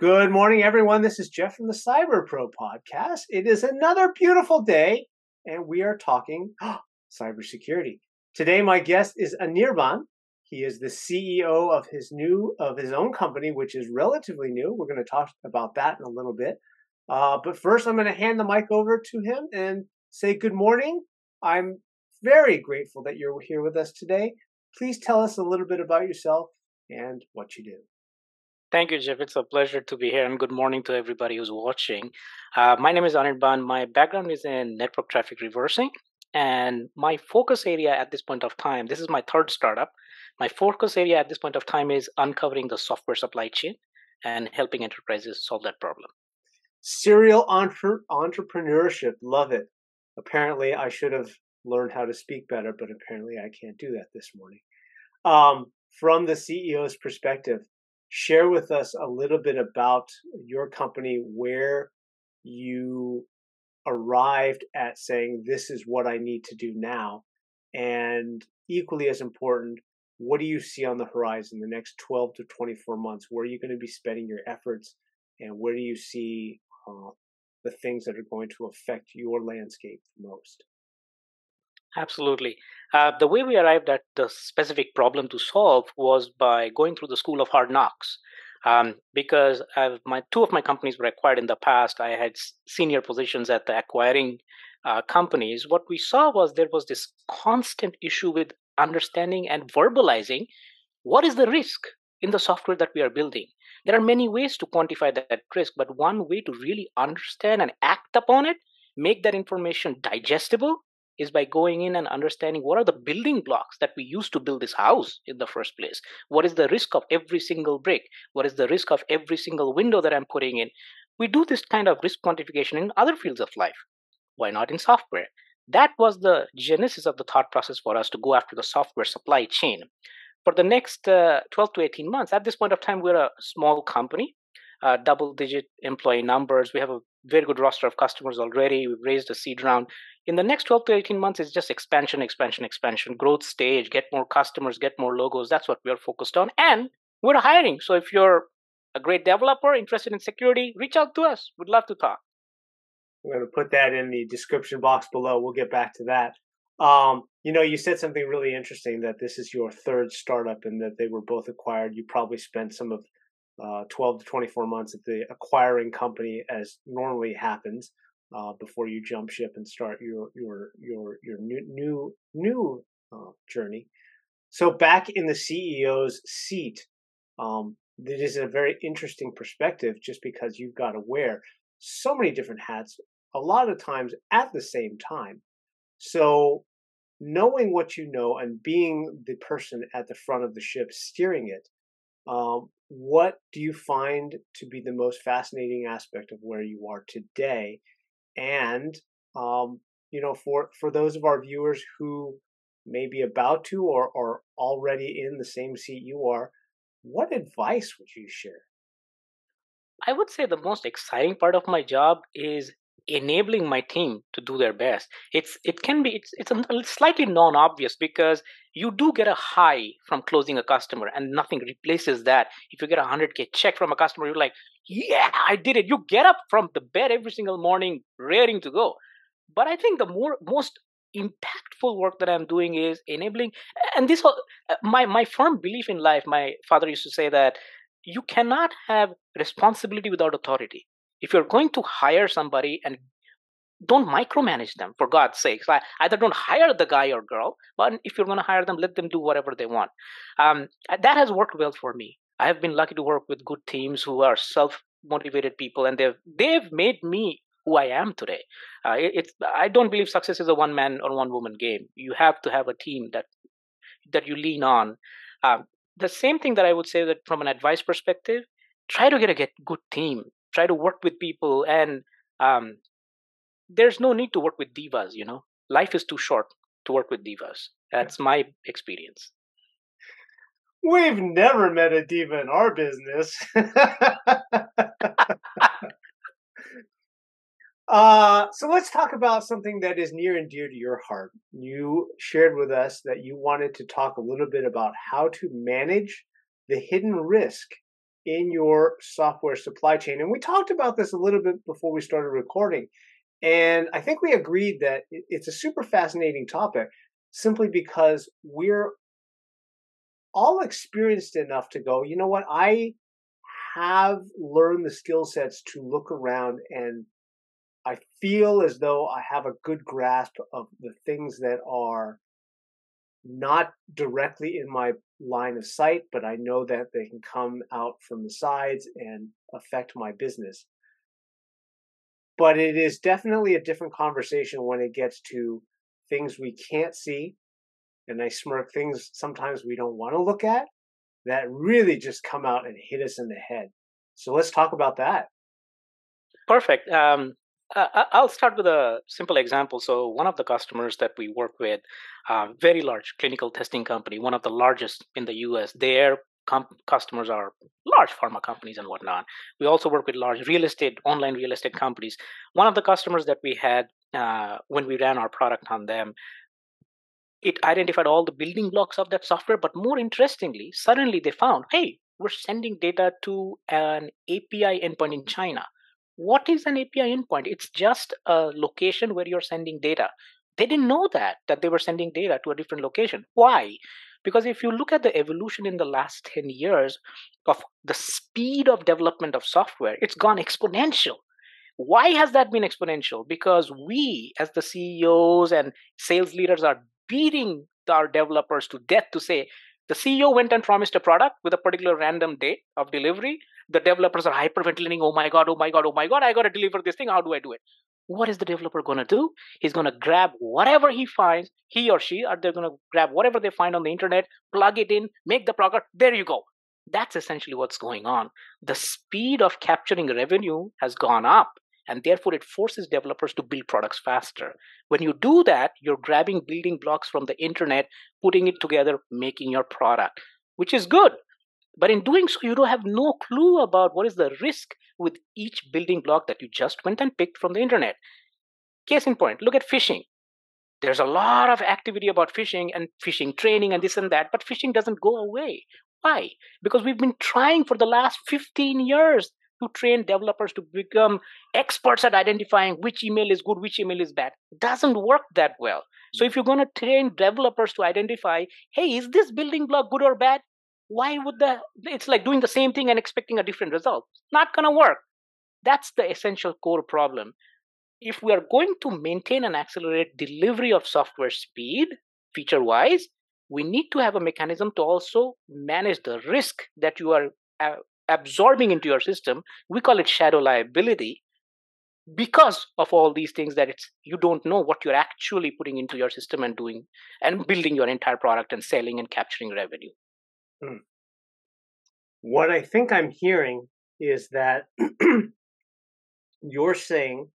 Good morning, everyone. This is Jeff from the Cyber Pro podcast. It is another beautiful day, and we are talking cybersecurity. Today, my guest is Anirban. He is the CEO of his new of his own company, which is relatively new. We're going to talk about that in a little bit. Uh, but first, I'm going to hand the mic over to him and say good morning. I'm very grateful that you're here with us today. Please tell us a little bit about yourself and what you do. Thank you, Jeff. It's a pleasure to be here, and good morning to everybody who's watching. Uh, my name is Anirban. My background is in network traffic reversing, and my focus area at this point of time, this is my third startup. My focus area at this point of time is uncovering the software supply chain and helping enterprises solve that problem. Serial entre- entrepreneurship, love it. Apparently, I should have learned how to speak better, but apparently, I can't do that this morning. Um, from the CEO's perspective, share with us a little bit about your company, where you arrived at saying, This is what I need to do now. And equally as important, what do you see on the horizon the next 12 to 24 months? Where are you going to be spending your efforts? And where do you see uh, the things that are going to affect your landscape most? Absolutely. Uh, the way we arrived at the specific problem to solve was by going through the school of hard knocks. Um, because my two of my companies were acquired in the past, I had senior positions at the acquiring uh, companies. What we saw was there was this constant issue with understanding and verbalizing what is the risk in the software that we are building. There are many ways to quantify that risk, but one way to really understand and act upon it, make that information digestible, is by going in and understanding what are the building blocks that we use to build this house in the first place. What is the risk of every single brick? What is the risk of every single window that I'm putting in? We do this kind of risk quantification in other fields of life. Why not in software? That was the genesis of the thought process for us to go after the software supply chain. For the next uh, 12 to 18 months, at this point of time, we're a small company, uh, double digit employee numbers. We have a very good roster of customers already. We've raised a seed round. In the next 12 to 18 months, it's just expansion, expansion, expansion, growth stage, get more customers, get more logos. That's what we're focused on. And we're hiring. So if you're a great developer interested in security, reach out to us. We'd love to talk. We're going to put that in the description box below. We'll get back to that. Um, you know, you said something really interesting that this is your third startup and that they were both acquired. You probably spent some of uh, 12 to 24 months at the acquiring company as normally happens uh, before you jump ship and start your your your your new new new uh, journey. So back in the CEO's seat, um, it is a very interesting perspective just because you've got to wear so many different hats a lot of times at the same time. So knowing what you know and being the person at the front of the ship steering it, um, what do you find to be the most fascinating aspect of where you are today? And um, you know, for for those of our viewers who may be about to or are already in the same seat you are, what advice would you share? I would say the most exciting part of my job is enabling my team to do their best. It's it can be it's it's slightly non-obvious because you do get a high from closing a customer and nothing replaces that. If you get a 100k check from a customer you're like yeah i did it. You get up from the bed every single morning raring to go. But i think the more most impactful work that i'm doing is enabling and this uh, my my firm belief in life my father used to say that you cannot have responsibility without authority if you're going to hire somebody and don't micromanage them for god's sake like either don't hire the guy or girl but if you're going to hire them let them do whatever they want. Um, that has worked well for me. I have been lucky to work with good teams who are self motivated people and they've they've made me who i am today. Uh, it, it's i don't believe success is a one man or one woman game. You have to have a team that that you lean on. Um, the same thing that i would say that from an advice perspective try to get a get good team try to work with people and um, there's no need to work with divas you know? Life is too short to work with divas. That's my experience. We've never met a diva in our business. Uh, so let's talk about something that is near and dear to your heart. You shared with us that you wanted to talk a little bit about how to manage the hidden risk in your software supply chain. And we talked about this a little bit before we started recording. And I think we agreed that it's a super fascinating topic simply because we're all experienced enough to go, you know what, I have learned the skill sets to look around and I feel as though I have a good grasp of the things that are not directly in my line of sight, but I know that they can come out from the sides and affect my business. But it is definitely a different conversation when it gets to things we can't see. And I smirk things sometimes we don't want to look at that really just come out and hit us in the head. So let's talk about that. Perfect. Um, I'll start with a simple example. So, one of the customers that we work with, um, very large clinical testing company, one of the largest in the US, their com- customers are large pharma companies and whatnot. We also work with large real estate, online real estate companies. One of the customers that we had uh, when we ran our product on them, it identified all the building blocks of that software. But more interestingly, suddenly they found, hey, we're sending data to an API endpoint in China what is an API endpoint? It's just a location where you're sending data. They didn't know that, that they were sending data to a different location. Why? Because if you look at the evolution in the last 10 years of the speed of development of software, it's gone exponential. Why has that been exponential? Because we, as the CEOs and sales leaders, are beating our developers to death to say, the CEO went and promised a product with a particular random date of delivery the developers are hyperventilating oh my god oh my god oh my god i got to deliver this thing how do i do it? What is the developer to do? He's to grab whatever he finds he or she are they to grab whatever they find on the internet plug it in make the product there you go. That's essentially what's going on. The speed of capturing revenue has gone up and therefore it forces developers to build products faster. When you do that you're grabbing building blocks from the internet putting it together making your product which is good but in doing so, you don't have no clue about what is the risk with each building block that you just went and picked from the internet. Case in point, look at phishing. There's a lot of activity about phishing and phishing training and this and that, but phishing doesn't go away. Why? Because we've been trying for the last 15 years to train developers to become experts at identifying which email is good, which email is bad. It doesn't work that well. So if you're going to train developers to identify, hey, is this building block good or bad? Why would the it's like doing the same thing and expecting a different result. Not going to work. That's the essential core problem. If we are going to maintain and accelerate delivery of software speed feature wise we need to have a mechanism to also manage the risk that you are uh, absorbing into your system. We call it shadow liability because of all these things that it's you don't know what you're actually putting into your system and doing and building your entire product and selling and capturing revenue. What I think I'm hearing is that you're saying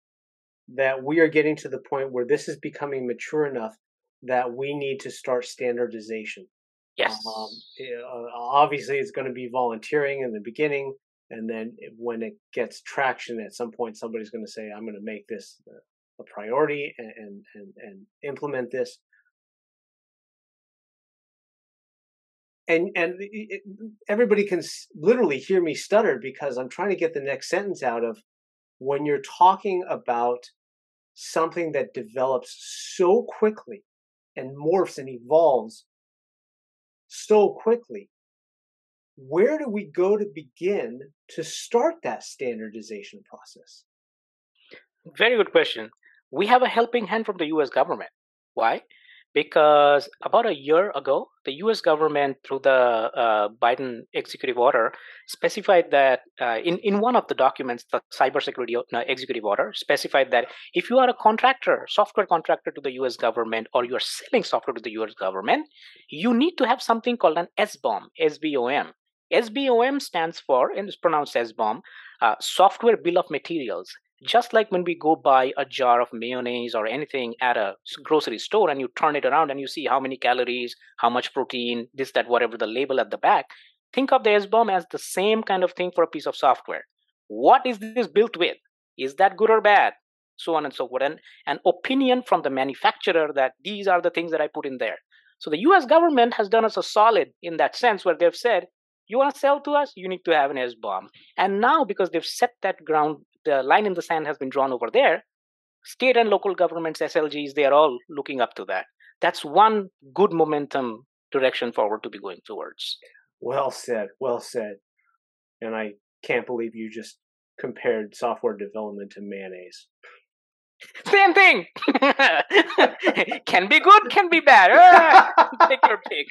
that we are getting to the point where this is becoming mature enough that we need to start standardization. Yes. Um, uh, obviously, it's going to be volunteering in the beginning, and then when it gets traction, at some point, somebody's going to say, "I'm going to make this a priority and and, and implement this." And and it, everybody can literally hear me stutter because I'm trying to get the next sentence out of when you're talking about something that develops so quickly and morphs and evolves so quickly where do we go to begin to start that standardization process? Very good question. We have a helping hand from the US government. Why because about a year ago, the US government, through the uh, Biden executive order, specified that uh, in, in one of the documents, the cybersecurity uh, executive order specified that if you are a contractor, software contractor to the US government, or you are selling software to the US government, you need to have something called an SBOM, SBOM. SBOM stands for, and it's pronounced SBOM, uh, Software Bill of Materials just like when we go buy a jar of mayonnaise or anything at a grocery store and you turn it around and you see how many calories, how much protein, this, that, whatever the label at the back, think of the SBOM as the same kind of thing for a piece of software. What is this built with? Is that good or bad? So on and so forth. And an opinion from the manufacturer that these are the things that I put in there. So the US government has done us a solid in that sense where they've said, You want to sell to us? You need to have an SBOM. And now, because they've set that ground, the line in the sand has been drawn over there. State and local governments, SLGs, they are all looking up to that. That's one good momentum direction forward to be going towards. Well said. Well said. And I can't believe you just compared software development to mayonnaise. Same thing. can be good, can be bad. Take your pick.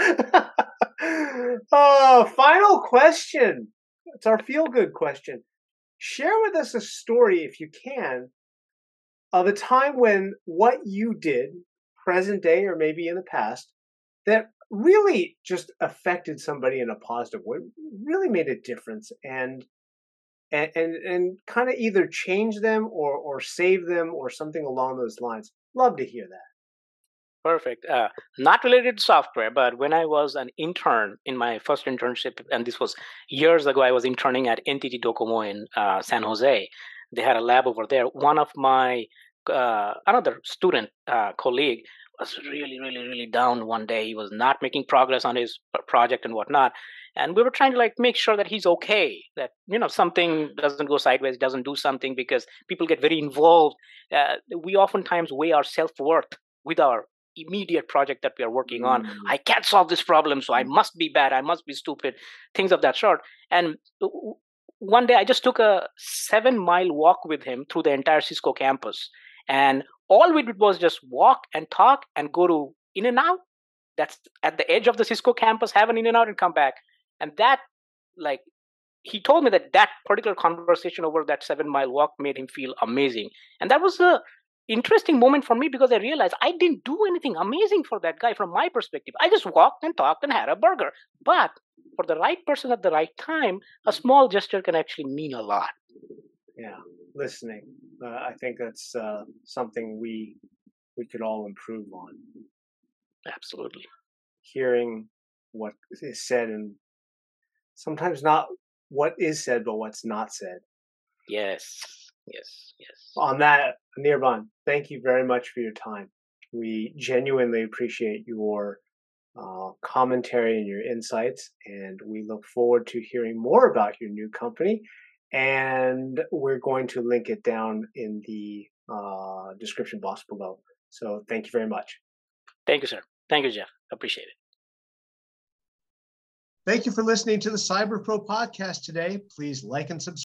oh, final question. It's our feel good question. Share with us a story, if you can, of a time when what you did, present day or maybe in the past, that really just affected somebody in a positive way, really made a difference and and and, and kind of either change them or or save them or something along those lines. Love to hear that. Perfect. Uh, not related to software, but when I was an intern in my first internship, and this was years ago, I was interning at NTT Docomo in uh, San Jose. They had a lab over there. One of my uh, another student uh, colleague was really, really, really down one day. He was not making progress on his project and whatnot, and we were trying to like make sure that he's okay. That you know something doesn't go sideways, doesn't do something because people get very involved. Uh, we oftentimes weigh our self worth with our immediate project that we are working mm. on. I can't solve this problem, so I mm. must be bad. I must be stupid. Things of that sort. And one day I just took a seven mile walk with him through the entire Cisco campus. And all we did was just walk and talk and go to In and Out. That's at the edge of the Cisco campus, have an In and Out and come back. And that, like, he told me that that particular conversation over that seven mile walk made him feel amazing. And that was a interesting moment for me because I realized I didn't do anything amazing for that guy from my perspective. I just walked and talked and had a burger. But for the right person at the right time, a small gesture can actually mean a lot. Yeah, listening. Uh, I think that's uh, something we we could all improve on. Absolutely. Hearing what is said and sometimes not what is said, but what's not said. Yes. Yes. Yes. On that, Anirban, thank you very much for your time. We genuinely appreciate your uh, commentary and your insights, and we look forward to hearing more about your new company. And we're going to link it down in the uh, description box below. So thank you very much. Thank you, sir. Thank you, Jeff. Appreciate it. Thank you for listening to the Cyber Pro podcast today. Please like and subscribe.